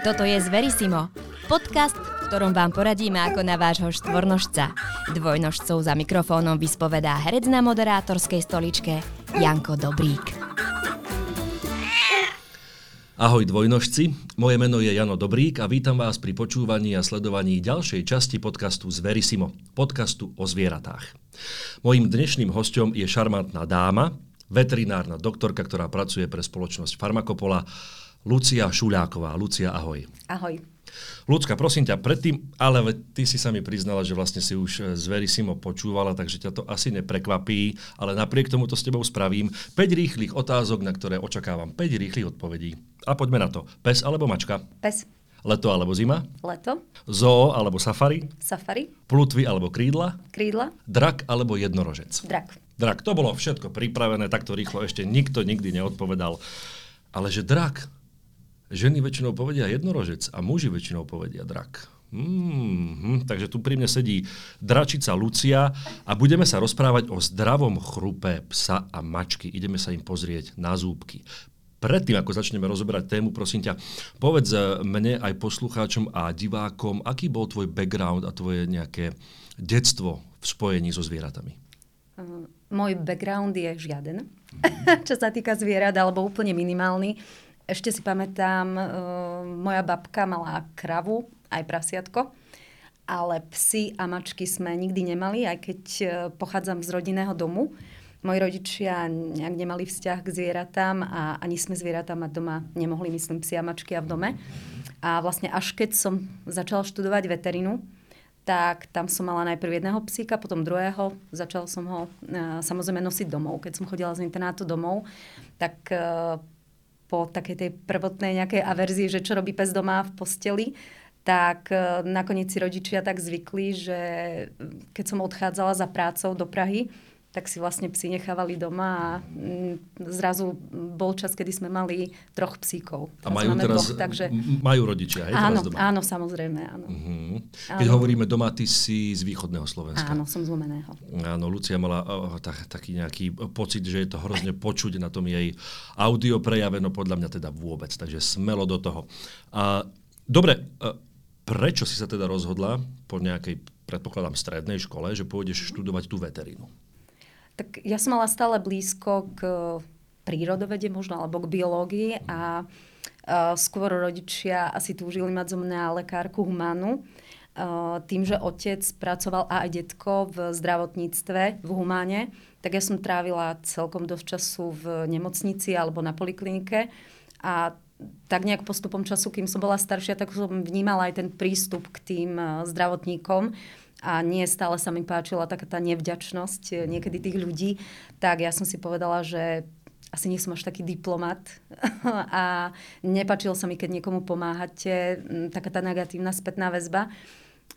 Toto je Zverisimo, podcast, v ktorom vám poradíme ako na vášho štvornožca. Dvojnožcov za mikrofónom vyspovedá herec na moderátorskej stoličke Janko Dobrík. Ahoj dvojnožci, moje meno je Jano Dobrík a vítam vás pri počúvaní a sledovaní ďalšej časti podcastu Zverisimo, podcastu o zvieratách. Mojím dnešným hostom je šarmantná dáma, veterinárna doktorka, ktorá pracuje pre spoločnosť Farmakopola Lucia Šuľáková. Lucia, ahoj. Ahoj. Ľudská, prosím ťa, predtým, ale ty si sa mi priznala, že vlastne si už z Verisimo počúvala, takže ťa to asi neprekvapí, ale napriek tomu to s tebou spravím. 5 rýchlych otázok, na ktoré očakávam 5 rýchlych odpovedí. A poďme na to. Pes alebo mačka? Pes. Leto alebo zima? Leto. Zoo alebo safari? Safari. Plutvy alebo krídla? Krídla. Drak alebo jednorožec? Drak. Drak. To bolo všetko pripravené, takto rýchlo ešte nikto nikdy neodpovedal. Ale že drak, ženy väčšinou povedia jednorožec a muži väčšinou povedia drak. Mm-hmm. Takže tu pri mne sedí dračica Lucia a budeme sa rozprávať o zdravom chrupe psa a mačky. Ideme sa im pozrieť na zúbky. Predtým, ako začneme rozoberať tému, prosím ťa, povedz mne aj poslucháčom a divákom, aký bol tvoj background a tvoje nejaké detstvo v spojení so zvieratami? Uh, môj background je žiaden, mm-hmm. čo sa týka zvierat, alebo úplne minimálny. Ešte si pamätám, uh, moja babka mala kravu, aj prasiatko, ale psy a mačky sme nikdy nemali, aj keď uh, pochádzam z rodinného domu. Moji rodičia nejak nemali vzťah k zvieratám a ani sme zvieratá mať doma nemohli, myslím, psy a mačky a v dome. A vlastne až keď som začala študovať veterinu, tak tam som mala najprv jedného psíka, potom druhého. Začala som ho uh, samozrejme nosiť domov. Keď som chodila z internátu domov, tak uh, po takej tej prvotnej nejakej averzii, že čo robí pes doma v posteli, tak e, nakoniec si rodičia tak zvykli, že keď som odchádzala za prácou do Prahy, tak si vlastne psi nechávali doma a mm, zrazu bol čas, kedy sme mali troch psíkov. Teraz a majú teraz, dvoch, takže... majú rodičia, hej, áno, teraz doma? Áno, samozrejme, áno. Uh-huh. Keď áno. hovoríme doma, ty si z východného Slovenska. Áno, som z Lumeného. Áno, Lucia mala oh, tak, taký nejaký pocit, že je to hrozne počuť na tom jej audio prejave, no podľa mňa teda vôbec, takže smelo do toho. A, dobre, prečo si sa teda rozhodla po nejakej, predpokladám, strednej škole, že pôjdeš študovať tú veterínu? Tak ja som mala stále blízko k prírodovede možno, alebo k biológii a uh, skôr rodičia asi túžili mať zo mňa lekárku humánu. Uh, tým, že otec pracoval a aj detko v zdravotníctve v humáne, tak ja som trávila celkom dosť času v nemocnici alebo na poliklinike a tak nejak postupom času, kým som bola staršia, tak som vnímala aj ten prístup k tým zdravotníkom a nie stále sa mi páčila taká tá nevďačnosť eh, niekedy tých ľudí, tak ja som si povedala, že asi nie som až taký diplomat a nepačilo sa mi, keď niekomu pomáhate, taká tá negatívna spätná väzba.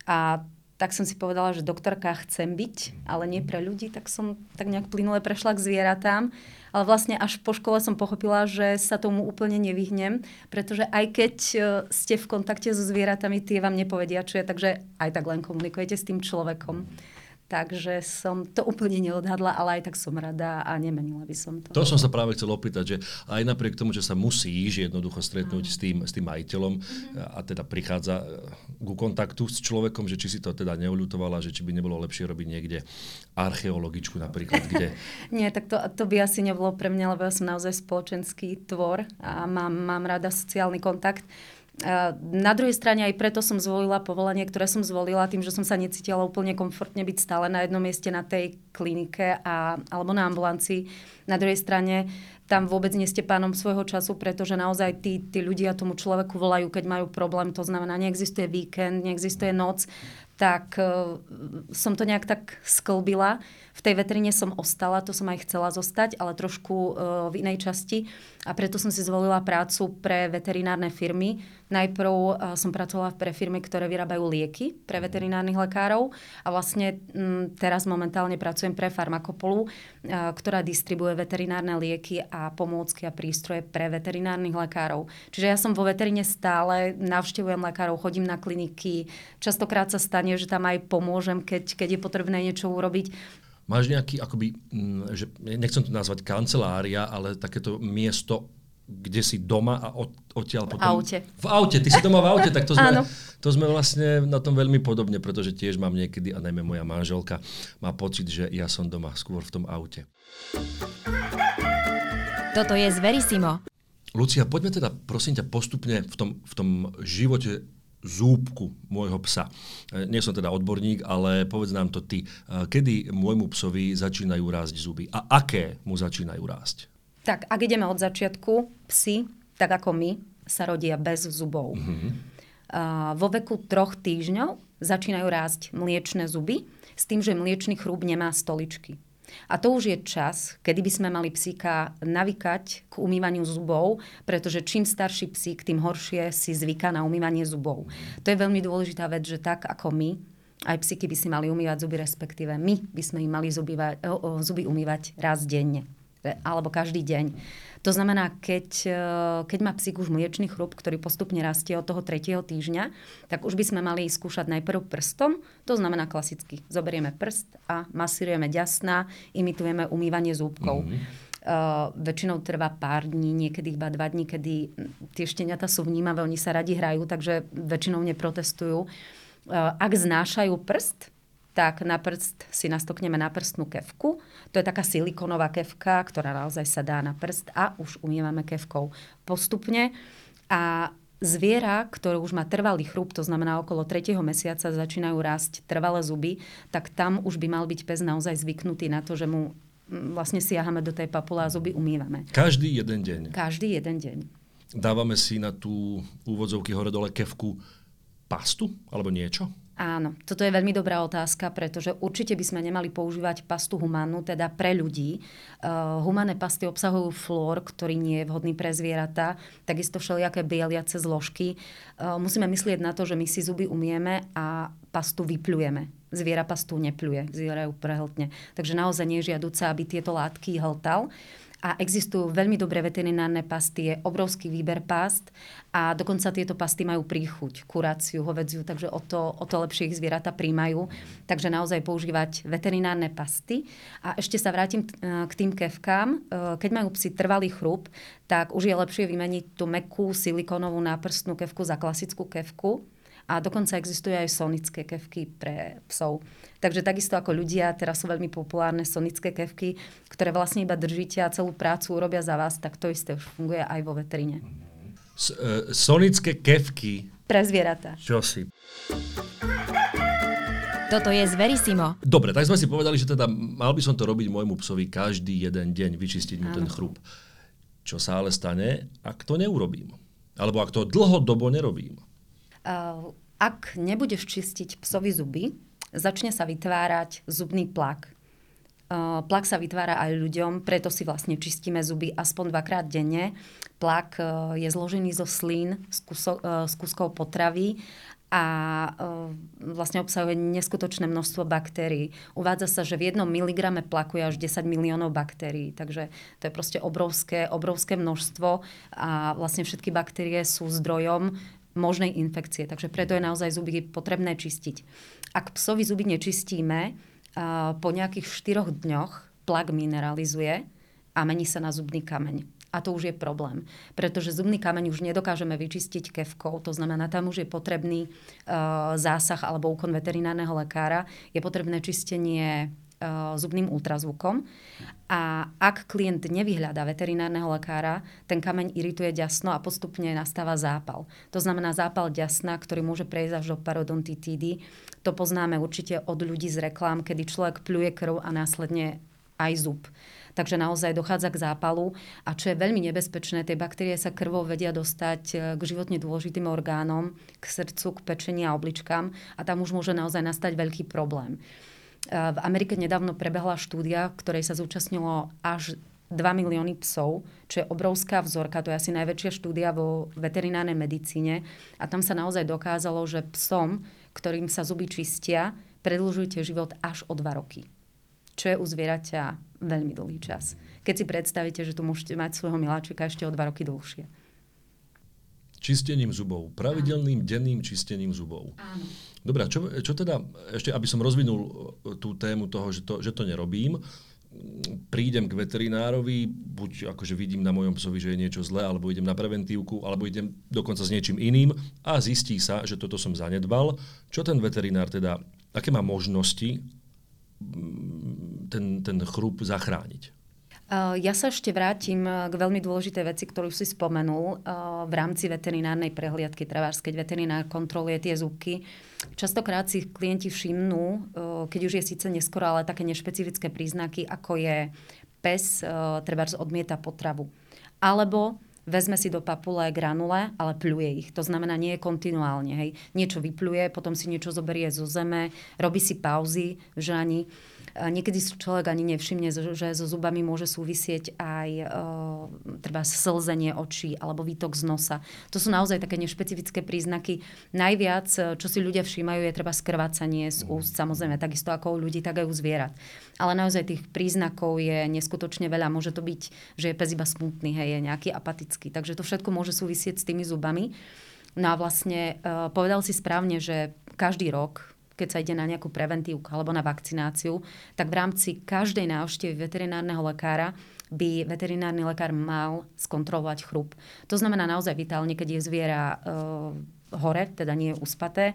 A tak som si povedala, že doktorka chcem byť, ale nie pre ľudí, tak som tak nejak plynule prešla k zvieratám ale vlastne až po škole som pochopila, že sa tomu úplne nevyhnem, pretože aj keď e, ste v kontakte so zvieratami, tie vám nepovedia, čo je, takže aj tak len komunikujete s tým človekom. Takže som to úplne neodhadla, ale aj tak som rada a nemenila by som to. To som sa práve chcel opýtať, že aj napriek tomu, že sa musíš jednoducho stretnúť s tým, s tým majiteľom mm-hmm. a teda prichádza e, ku kontaktu s človekom, že či si to teda neuľutovala, že či by nebolo lepšie robiť niekde archeologičku napríklad, kde... Nie, tak to, to by asi nebolo pre mňa, lebo ja som naozaj spoločenský tvor a mám, mám rada sociálny kontakt. Na druhej strane aj preto som zvolila povolanie, ktoré som zvolila tým, že som sa necítila úplne komfortne byť stále na jednom mieste na tej klinike a, alebo na ambulancii. Na druhej strane tam vôbec nie ste pánom svojho času, pretože naozaj tí, tí ľudia tomu človeku volajú, keď majú problém. To znamená, neexistuje víkend, neexistuje noc tak uh, som to nejak tak sklbila. V tej veterine som ostala, to som aj chcela zostať, ale trošku uh, v inej časti. A preto som si zvolila prácu pre veterinárne firmy. Najprv uh, som pracovala pre firmy, ktoré vyrábajú lieky pre veterinárnych lekárov. A vlastne um, teraz momentálne pracujem pre Farmakopolu, uh, ktorá distribuje veterinárne lieky a pomôcky a prístroje pre veterinárnych lekárov. Čiže ja som vo veterine stále, navštevujem lekárov, chodím na kliniky, častokrát sa stane stane, že tam aj pomôžem, keď, keď je potrebné niečo urobiť. Máš nejaký, akoby, že nechcem to nazvať kancelária, ale takéto miesto kde si doma a od, odtiaľ potom... V aute. V aute, ty si doma v aute, tak to sme, to sme vlastne na tom veľmi podobne, pretože tiež mám niekedy, a najmä moja manželka, má pocit, že ja som doma skôr v tom aute. Toto je Zverisimo. Lucia, poďme teda prosím ťa postupne v tom, v tom živote zúbku môjho psa. E, nie som teda odborník, ale povedz nám to ty. E, kedy môjmu psovi začínajú rásť zuby a aké mu začínajú rásť? Tak, ak ideme od začiatku, psy, tak ako my, sa rodia bez zubov. Mm-hmm. Uh, vo veku troch týždňov začínajú rásť mliečne zuby s tým, že mliečný chrúb nemá stoličky. A to už je čas, kedy by sme mali psíka navykať k umývaniu zubov, pretože čím starší psík, tým horšie si zvyká na umývanie zubov. To je veľmi dôležitá vec, že tak ako my, aj psíky by si mali umývať zuby, respektíve my by sme im mali zuby, zuby umývať raz denne alebo každý deň. To znamená, keď, e, keď má psík už mliečný chrup, ktorý postupne rastie od toho tretieho týždňa, tak už by sme mali skúšať najprv prstom, to znamená klasicky. Zoberieme prst a masírujeme ďasná, imitujeme umývanie zúbkov. Mm-hmm. Uh, väčšinou trvá pár dní, niekedy iba dva dní, kedy tie šteniatá sú vnímavé, oni sa radi hrajú, takže väčšinou neprotestujú. Uh, ak znášajú prst, tak na prst si nastokneme na prstnú kevku. To je taká silikonová kevka, ktorá naozaj sa dá na prst a už umievame kevkou postupne. A zviera, ktoré už má trvalý chrup, to znamená okolo 3. mesiaca začínajú rásť trvalé zuby, tak tam už by mal byť pes naozaj zvyknutý na to, že mu mm, vlastne siahame do tej papule a zuby umývame. Každý jeden deň. Každý jeden deň. Dávame si na tú úvodzovky hore-dole kevku pastu alebo niečo? Áno, toto je veľmi dobrá otázka, pretože určite by sme nemali používať pastu humánu, teda pre ľudí. Uh, humané pasty obsahujú flór, ktorý nie je vhodný pre zvieratá, takisto všelijaké bieliace zložky. Uh, musíme myslieť na to, že my si zuby umieme a pastu vyplujeme. Zviera pastu nepľuje, zviera ju prehltne. Takže naozaj nie je žiaduce, aby tieto látky hltal. Uh, a existujú veľmi dobré veterinárne pasty, je obrovský výber past a dokonca tieto pasty majú príchuť, kuráciu, hovedziu, takže o to, o to lepšie ich zvieratá príjmajú. Takže naozaj používať veterinárne pasty. A ešte sa vrátim k tým kevkám. E, keď majú psi trvalý chrup, tak už je lepšie vymeniť tú mekú silikonovú náprstnú kevku za klasickú kevku a dokonca existujú aj sonické kevky pre psov. Takže takisto ako ľudia, teraz sú veľmi populárne sonické kevky, ktoré vlastne iba držíte a celú prácu urobia za vás, tak to isté už funguje aj vo veterine. S, uh, sonické kevky. Pre zvieratá. Čo si? Toto je Zverisimo. Dobre, tak sme si povedali, že teda mal by som to robiť môjmu psovi každý jeden deň, vyčistiť mu ten chrup. Čo sa ale stane, ak to neurobím? Alebo ak to dlhodobo nerobím? Uh, ak nebudeš čistiť psovi zuby, začne sa vytvárať zubný plak. Uh, plak sa vytvára aj ľuďom, preto si vlastne čistíme zuby aspoň dvakrát denne. Plak uh, je zložený zo slín, z, kuso, z kuskov potravy a vlastne obsahuje neskutočné množstvo baktérií. Uvádza sa, že v jednom miligrame plaku je až 10 miliónov baktérií, takže to je proste obrovské, obrovské množstvo a vlastne všetky baktérie sú zdrojom možnej infekcie. Takže preto je naozaj zuby potrebné čistiť. Ak psovi zuby nečistíme, po nejakých 4 dňoch plak mineralizuje a mení sa na zubný kameň. A to už je problém, pretože zubný kameň už nedokážeme vyčistiť kevkou, to znamená, tam už je potrebný uh, zásah alebo úkon veterinárneho lekára, je potrebné čistenie zubným ultrazvukom. A ak klient nevyhľadá veterinárneho lekára, ten kameň irituje ďasno a postupne nastáva zápal. To znamená zápal ďasna, ktorý môže prejsť až do parodontitídy. To poznáme určite od ľudí z reklám, kedy človek pluje krv a následne aj zub. Takže naozaj dochádza k zápalu a čo je veľmi nebezpečné, tie baktérie sa krvou vedia dostať e, k životne dôležitým orgánom, k srdcu, k pečení a obličkám a tam už môže naozaj nastať veľký problém. V Amerike nedávno prebehla štúdia, ktorej sa zúčastnilo až 2 milióny psov, čo je obrovská vzorka, to je asi najväčšia štúdia vo veterinárnej medicíne. A tam sa naozaj dokázalo, že psom, ktorým sa zuby čistia, predlžujete život až o 2 roky. Čo je u zvieraťa veľmi dlhý čas. Keď si predstavíte, že tu môžete mať svojho miláčika ešte o 2 roky dlhšie. Čistením zubov. Pravidelným denným čistením zubov. Áno. Dobre, čo, čo teda, ešte aby som rozvinul e, tú tému toho, že to, že to nerobím, prídem k veterinárovi, buď akože vidím na mojom psovi, že je niečo zlé, alebo idem na preventívku, alebo idem dokonca s niečím iným a zistí sa, že toto som zanedbal, čo ten veterinár teda, aké má možnosti ten, ten chrup zachrániť? Ja sa ešte vrátim k veľmi dôležitej veci, ktorú si spomenul v rámci veterinárnej prehliadky, treba keď veterinár kontroluje tie zúbky. Častokrát si klienti všimnú, keď už je síce neskoro, ale také nešpecifické príznaky, ako je pes, treba odmieta potravu. Alebo vezme si do papule granule, ale pluje ich. To znamená, nie je kontinuálne. Hej. Niečo vypluje, potom si niečo zoberie zo zeme, robí si pauzy v žani Niekedy si človek ani nevšimne, že so zubami môže súvisieť aj uh, treba slzenie očí alebo výtok z nosa. To sú naozaj také nešpecifické príznaky. Najviac, e, čo si ľudia všímajú, je treba skrvácanie z úst, samozrejme, takisto ako u ľudí, tak aj u zvierat. Ale naozaj tých príznakov je neskutočne veľa. Môže to byť, že je pes iba smutný, hej, je nejaký apatický. Takže to všetko môže súvisieť s tými zubami. No a vlastne uh, povedal si správne, že každý rok keď sa ide na nejakú preventívku alebo na vakcináciu, tak v rámci každej návštevy veterinárneho lekára by veterinárny lekár mal skontrolovať chrup. To znamená naozaj vitálne, keď je zviera uh, hore, teda nie je uspaté,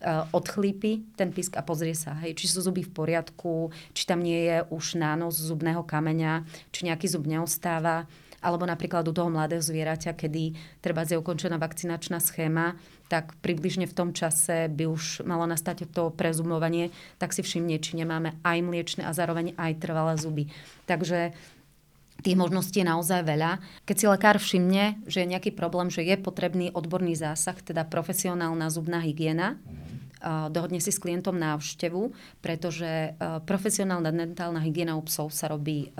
uh, odchlípi ten pisk a pozrie sa, hej, či sú zuby v poriadku, či tam nie je už nános zubného kameňa, či nejaký zub neostáva alebo napríklad u toho mladého zvieraťa, kedy treba je ukončená vakcinačná schéma, tak približne v tom čase by už malo nastať to prezumovanie, tak si všimne, či nemáme aj mliečne a zároveň aj trvalé zuby. Takže Tých možností je naozaj veľa. Keď si lekár všimne, že je nejaký problém, že je potrebný odborný zásah, teda profesionálna zubná hygiena, dohodne si s klientom návštevu, pretože profesionálna dentálna hygiena u psov sa robí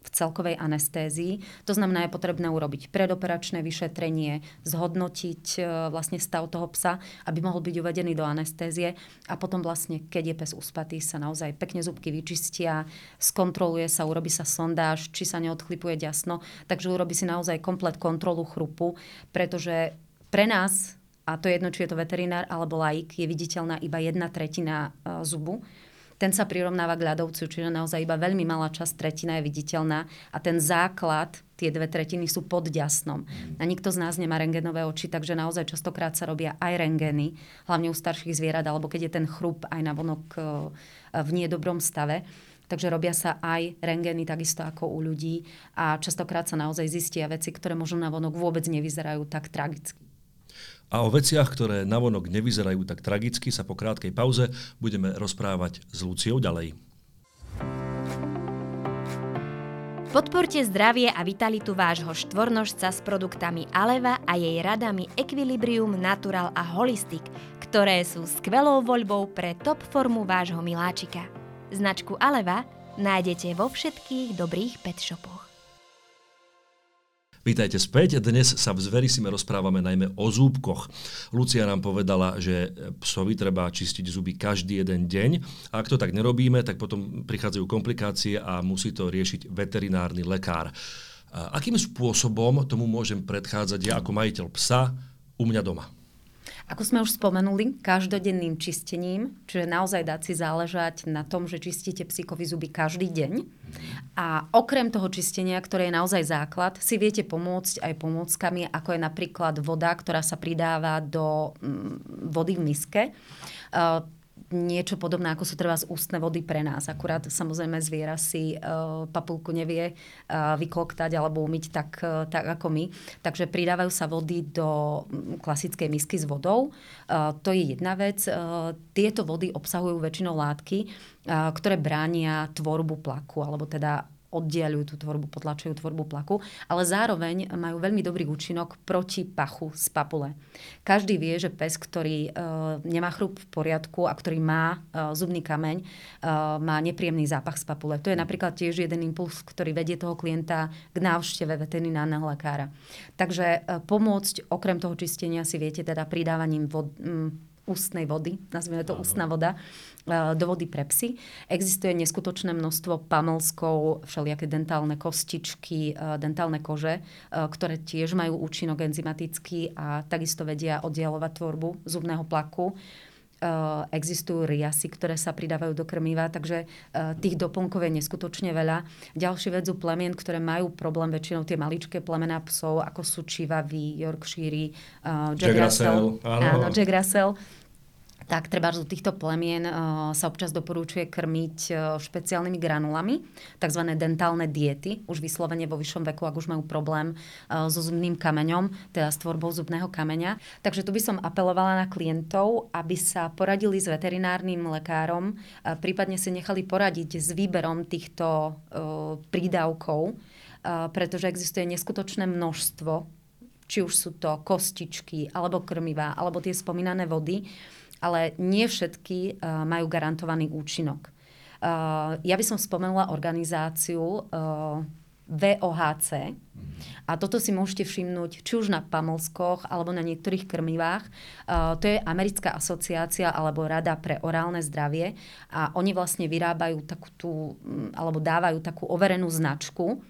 v celkovej anestézii. To znamená, je potrebné urobiť predoperačné vyšetrenie, zhodnotiť e, vlastne stav toho psa, aby mohol byť uvedený do anestézie. A potom vlastne, keď je pes uspatý, sa naozaj pekne zubky vyčistia, skontroluje sa, urobí sa sondáž, či sa neodchlipuje ďasno, takže urobí si naozaj komplet kontrolu chrupu, pretože pre nás, a to je jedno, či je to veterinár alebo laik, je viditeľná iba jedna tretina e, zubu ten sa prirovnáva k ľadovcu, čiže naozaj iba veľmi malá časť tretina je viditeľná a ten základ, tie dve tretiny sú pod ďasnom. A nikto z nás nemá rengenové oči, takže naozaj častokrát sa robia aj rengeny, hlavne u starších zvierat, alebo keď je ten chrup aj na vonok e, v niedobrom stave. Takže robia sa aj rengeny takisto ako u ľudí a častokrát sa naozaj zistia veci, ktoré možno na vonok vôbec nevyzerajú tak tragicky. A o veciach, ktoré navonok nevyzerajú tak tragicky, sa po krátkej pauze budeme rozprávať s Luciou ďalej. Podporte zdravie a vitalitu vášho štvornožca s produktami Aleva a jej radami Equilibrium, Natural a Holistic, ktoré sú skvelou voľbou pre top formu vášho miláčika. Značku Aleva nájdete vo všetkých dobrých pet shopoch. Vítajte späť. Dnes sa v Zverisime rozprávame najmä o zúbkoch. Lucia nám povedala, že psovi treba čistiť zuby každý jeden deň. A ak to tak nerobíme, tak potom prichádzajú komplikácie a musí to riešiť veterinárny lekár. Akým spôsobom tomu môžem predchádzať ja ako majiteľ psa u mňa doma? Ako sme už spomenuli, každodenným čistením, čiže naozaj dať si záležať na tom, že čistíte psíkovi zuby každý deň. A okrem toho čistenia, ktoré je naozaj základ, si viete pomôcť aj pomôckami, ako je napríklad voda, ktorá sa pridáva do mm, vody v miske niečo podobné, ako sú treba z ústne vody pre nás. Akurát samozrejme zviera si uh, papulku nevie uh, vykloktať alebo umyť tak, uh, tak ako my. Takže pridávajú sa vody do klasickej misky s vodou. Uh, to je jedna vec. Uh, tieto vody obsahujú väčšinou látky, uh, ktoré bránia tvorbu plaku, alebo teda oddialujú tú tvorbu, potlačujú tvorbu plaku, ale zároveň majú veľmi dobrý účinok proti pachu z papule. Každý vie, že pes, ktorý e, nemá chrup v poriadku a ktorý má e, zubný kameň, e, má nepríjemný zápach z papule. To je napríklad tiež jeden impuls, ktorý vedie toho klienta k návšteve veterinárneho lekára. Takže e, pomôcť okrem toho čistenia si viete teda pridávaním vod, m, ústnej vody, nazvime to ústna voda, E, do vody pre psy. Existuje neskutočné množstvo pamlskov, všelijaké dentálne kostičky, e, dentálne kože, e, ktoré tiež majú účinok enzymatický a takisto vedia oddialovať tvorbu zubného plaku. existujú riasy, ktoré sa pridávajú do krmiva, takže tých doplnkov je neskutočne veľa. Ďalšie vec sú plemien, ktoré majú problém väčšinou tie maličké plemená psov, ako sú čivavy, Yorkshire, Jack, Jack Russell. Áno. áno, Jack Russell tak treba z týchto plemien uh, sa občas doporúčuje krmiť uh, špeciálnymi granulami, tzv. dentálne diety, už vyslovene vo vyššom veku, ak už majú problém uh, so zubným kameňom, teda s tvorbou zubného kameňa. Takže tu by som apelovala na klientov, aby sa poradili s veterinárnym lekárom, prípadne si nechali poradiť s výberom týchto prídavkov, pretože existuje neskutočné množstvo či už sú to kostičky, alebo krmivá, alebo tie spomínané vody, ale nie všetky uh, majú garantovaný účinok. Uh, ja by som spomenula organizáciu uh, VOHC. A toto si môžete všimnúť či už na pamlskoch alebo na niektorých krmivách. Uh, to je Americká asociácia alebo Rada pre orálne zdravie a oni vlastne vyrábajú takú tú, alebo dávajú takú overenú značku,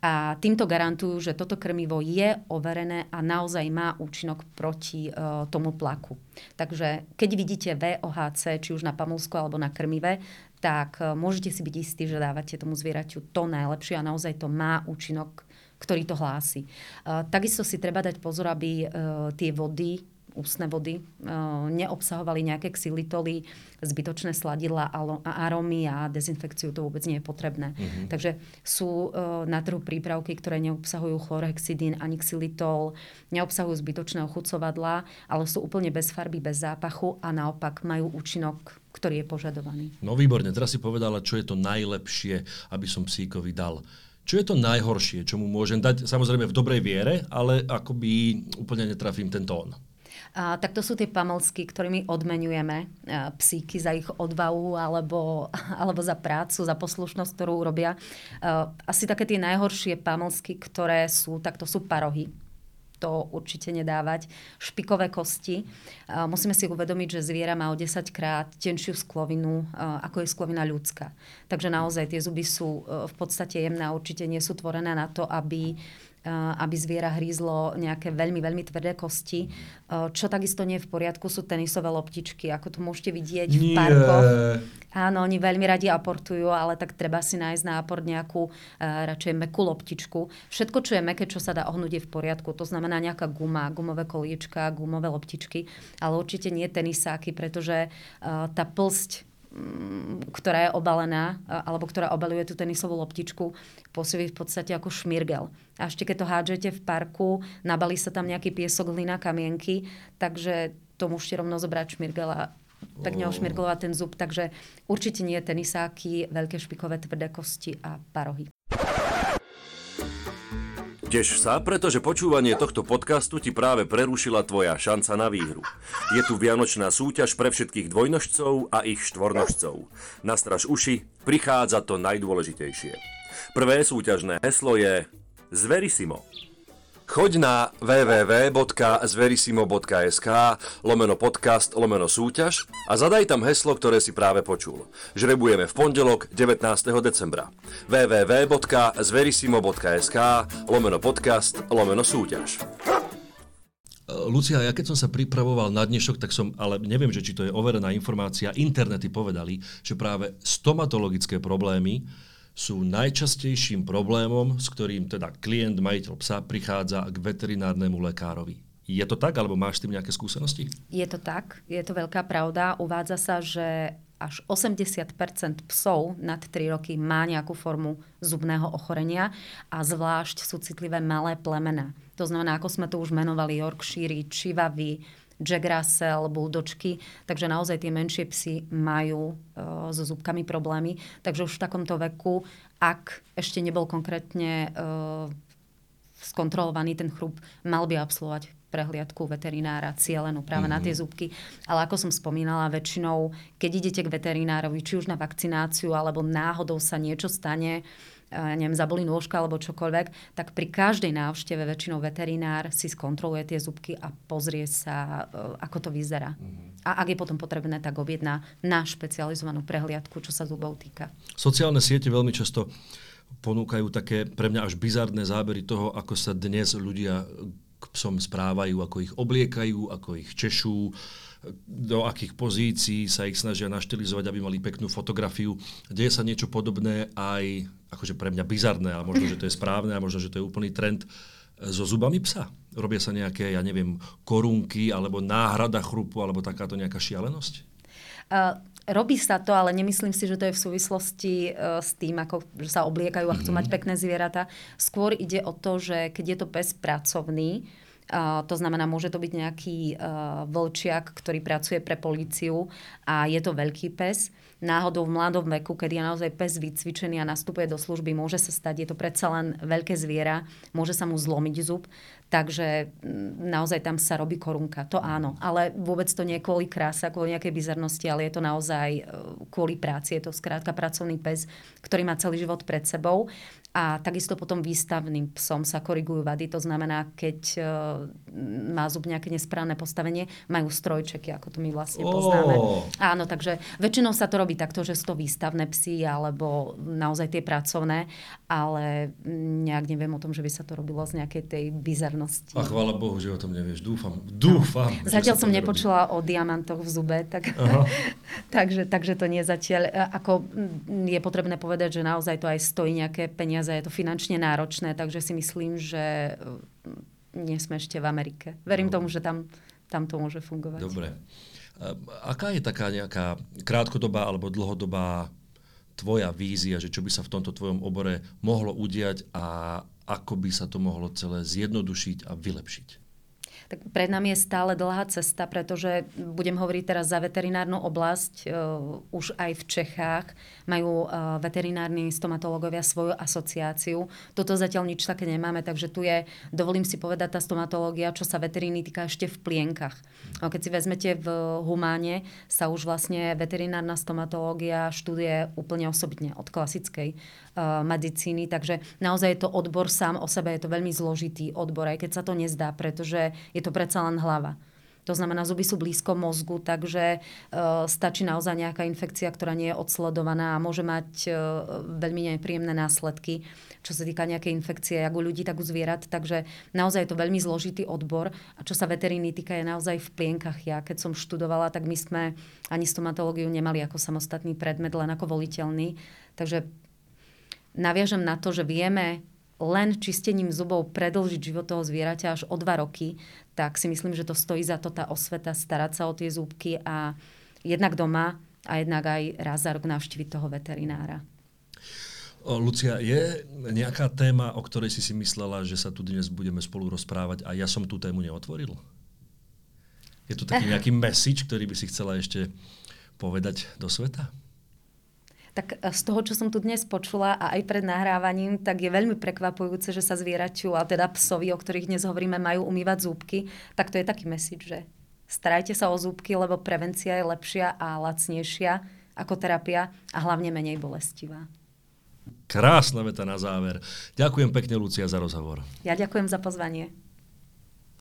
a týmto garantujú, že toto krmivo je overené a naozaj má účinok proti uh, tomu tlaku. Takže keď vidíte VOHC, či už na pamulsku alebo na krmive, tak uh, môžete si byť istí, že dávate tomu zvieraťu to najlepšie a naozaj to má účinok, ktorý to hlási. Uh, takisto si treba dať pozor, aby uh, tie vody ústne vody neobsahovali nejaké xylitoly, zbytočné sladidla a arómy a dezinfekciu to vôbec nie je potrebné. Mm-hmm. Takže sú na trhu prípravky, ktoré neobsahujú chlorhexidín ani xylitol, neobsahujú zbytočné ochucovadla, ale sú úplne bez farby, bez zápachu a naopak majú účinok ktorý je požadovaný. No výborne, teraz si povedala, čo je to najlepšie, aby som psíkovi dal. Čo je to najhoršie, čo mu môžem dať? Samozrejme v dobrej viere, ale akoby úplne netrafím ten tón. A, tak to sú tie pamelsky, ktorými odmenujeme a, psíky za ich odvahu alebo, alebo za prácu, za poslušnosť, ktorú urobia. A, asi také tie najhoršie pamelsky, ktoré sú, tak to sú parohy to určite nedávať. Špikové kosti. Musíme si uvedomiť, že zviera má o 10 krát tenšiu sklovinu, ako je sklovina ľudská. Takže naozaj tie zuby sú e, v podstate jemné a určite nie sú tvorené na to, aby aby zviera hrízlo nejaké veľmi, veľmi tvrdé kosti. Čo takisto nie je v poriadku, sú tenisové loptičky, ako to môžete vidieť v nie. parkoch. Áno, oni veľmi radi aportujú, ale tak treba si nájsť na aport nejakú uh, radšej mekú loptičku. Všetko, čo je meké, čo sa dá ohnúť, je v poriadku. To znamená nejaká guma, gumové koliečka, gumové loptičky, ale určite nie tenisáky, pretože tá plsť ktorá je obalená, alebo ktorá obaluje tú tenisovú loptičku, pôsobí v podstate ako šmirgel. A ešte keď to hádžete v parku, nabalí sa tam nejaký piesok, hlina, kamienky, takže to môžete rovno zobrať šmirgel a tak neošmirglovať ten zub. Takže určite nie tenisáky, veľké špikové tvrdé kosti a parohy. Teš sa, pretože počúvanie tohto podcastu ti práve prerušila tvoja šanca na výhru. Je tu vianočná súťaž pre všetkých dvojnožcov a ich štvornožcov. Nastraž uši, prichádza to najdôležitejšie. Prvé súťažné heslo je Zverisimo. Choď na www.zverisimo.sk lomeno podcast lomeno súťaž a zadaj tam heslo, ktoré si práve počul. Žrebujeme v pondelok 19. decembra. www.zverisimo.sk lomeno podcast lomeno súťaž. Lucia, ja keď som sa pripravoval na dnešok, tak som, ale neviem, že či to je overená informácia, internety povedali, že práve stomatologické problémy sú najčastejším problémom, s ktorým teda klient, majiteľ psa prichádza k veterinárnemu lekárovi. Je to tak, alebo máš s tým nejaké skúsenosti? Je to tak, je to veľká pravda. Uvádza sa, že až 80% psov nad 3 roky má nejakú formu zubného ochorenia a zvlášť sú citlivé malé plemena. To znamená, ako sme tu už menovali, Yorkshire, Chivavy, Jack Russell, buldočky, takže naozaj tie menšie psy majú uh, so zubkami problémy. Takže už v takomto veku, ak ešte nebol konkrétne uh, skontrolovaný ten chrup, mal by absolvovať prehliadku veterinára cielenú práve mm-hmm. na tie mhm. zubky. Ale ako som spomínala, väčšinou, keď idete k veterinárovi, či už na vakcináciu, alebo náhodou sa niečo stane, neviem, zabolí nôžka alebo čokoľvek, tak pri každej návšteve väčšinou veterinár si skontroluje tie zubky a pozrie sa, e, ako to vyzerá. Mm-hmm. A ak je potom potrebné, tak objedná na špecializovanú prehliadku, čo sa zubov týka. Sociálne siete veľmi často ponúkajú také pre mňa až bizarné zábery toho, ako sa dnes ľudia k psom správajú, ako ich obliekajú, ako ich češú, do akých pozícií sa ich snažia naštilizovať, aby mali peknú fotografiu. Deje sa niečo podobné aj, akože pre mňa bizarné, ale možno, že to je správne a možno, že to je úplný trend, so zubami psa. Robia sa nejaké, ja neviem, korunky alebo náhrada chrupu alebo takáto nejaká šialenosť? Uh, robí sa to, ale nemyslím si, že to je v súvislosti uh, s tým, ako že sa obliekajú a chcú mm-hmm. mať pekné zvieratá. Skôr ide o to, že keď je to pes pracovný, Uh, to znamená, môže to byť nejaký uh, vlčiak, ktorý pracuje pre políciu a je to veľký pes. Náhodou v mladom veku, kedy je naozaj pes vycvičený a nastupuje do služby, môže sa stať, je to predsa len veľké zviera, môže sa mu zlomiť zub, takže mm, naozaj tam sa robí korunka. To áno, ale vôbec to nie je kvôli kráse, kvôli nejakej bizarnosti, ale je to naozaj uh, kvôli práci. Je to skrátka pracovný pes, ktorý má celý život pred sebou. A takisto potom výstavným psom sa korigujú vady. To znamená, keď uh, má zub nejaké nesprávne postavenie, majú strojčeky, ako to my vlastne oh. poznáme. Áno, takže väčšinou sa to robí takto, že sú to výstavné psy alebo naozaj tie pracovné, ale nejak neviem o tom, že by sa to robilo z nejakej tej bizarnosti. A chvála Bohu, že o tom nevieš. Dúfam. Dúfam. No. Zatiaľ som nepočula o diamantoch v zube, tak, takže, takže to nie zatiaľ. Ako je potrebné povedať, že naozaj to aj stojí nejaké peniaze je to finančne náročné, takže si myslím, že nie sme ešte v Amerike. Verím no. tomu, že tam, tam to môže fungovať. Dobre. Aká je taká nejaká krátkodobá alebo dlhodobá tvoja vízia, že čo by sa v tomto tvojom obore mohlo udiať a ako by sa to mohlo celé zjednodušiť a vylepšiť? Tak pred nami je stále dlhá cesta, pretože budem hovoriť teraz za veterinárnu oblasť. Uh, už aj v Čechách majú uh, veterinárni stomatológovia svoju asociáciu. Toto zatiaľ nič také nemáme, takže tu je, dovolím si povedať, tá stomatológia, čo sa veteríny týka ešte v plienkach. No, keď si vezmete v Humáne, sa už vlastne veterinárna stomatológia študuje úplne osobitne od klasickej uh, medicíny, takže naozaj je to odbor sám o sebe, je to veľmi zložitý odbor, aj keď sa to nezdá, pretože je je to predsa len hlava. To znamená, zuby sú blízko mozgu, takže e, stačí naozaj nejaká infekcia, ktorá nie je odsledovaná a môže mať e, veľmi nepríjemné následky, čo sa týka nejakej infekcie, ako u ľudí, tak u zvierat. Takže naozaj je to veľmi zložitý odbor. A čo sa veteríny týka, je naozaj v plienkach. Ja keď som študovala, tak my sme ani stomatológiu nemali ako samostatný predmet, len ako voliteľný. Takže naviažem na to, že vieme len čistením zubov predlžiť život toho zvieraťa až o dva roky, tak si myslím, že to stojí za to tá osveta, starať sa o tie zúbky a jednak doma a jednak aj raz za rok navštíviť toho veterinára. Lucia, je nejaká téma, o ktorej si si myslela, že sa tu dnes budeme spolu rozprávať a ja som tú tému neotvoril? Je tu taký nejaký message, ktorý by si chcela ešte povedať do sveta? Tak e, z toho, čo som tu dnes počula a aj pred nahrávaním, tak je veľmi prekvapujúce, že sa zvieraťu, a teda psovi, o ktorých dnes hovoríme, majú umývať zúbky. Tak to je taký message, že starajte sa o zúbky, lebo prevencia je lepšia a lacnejšia ako terapia a hlavne menej bolestivá. Krásna veta na záver. Ďakujem pekne, Lucia, za rozhovor. Ja ďakujem za pozvanie.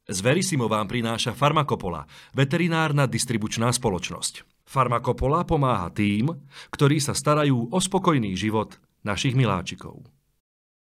Z Verisimo vám prináša Farmakopola, veterinárna distribučná spoločnosť. Farmakopola pomáha tým, ktorí sa starajú o spokojný život našich miláčikov.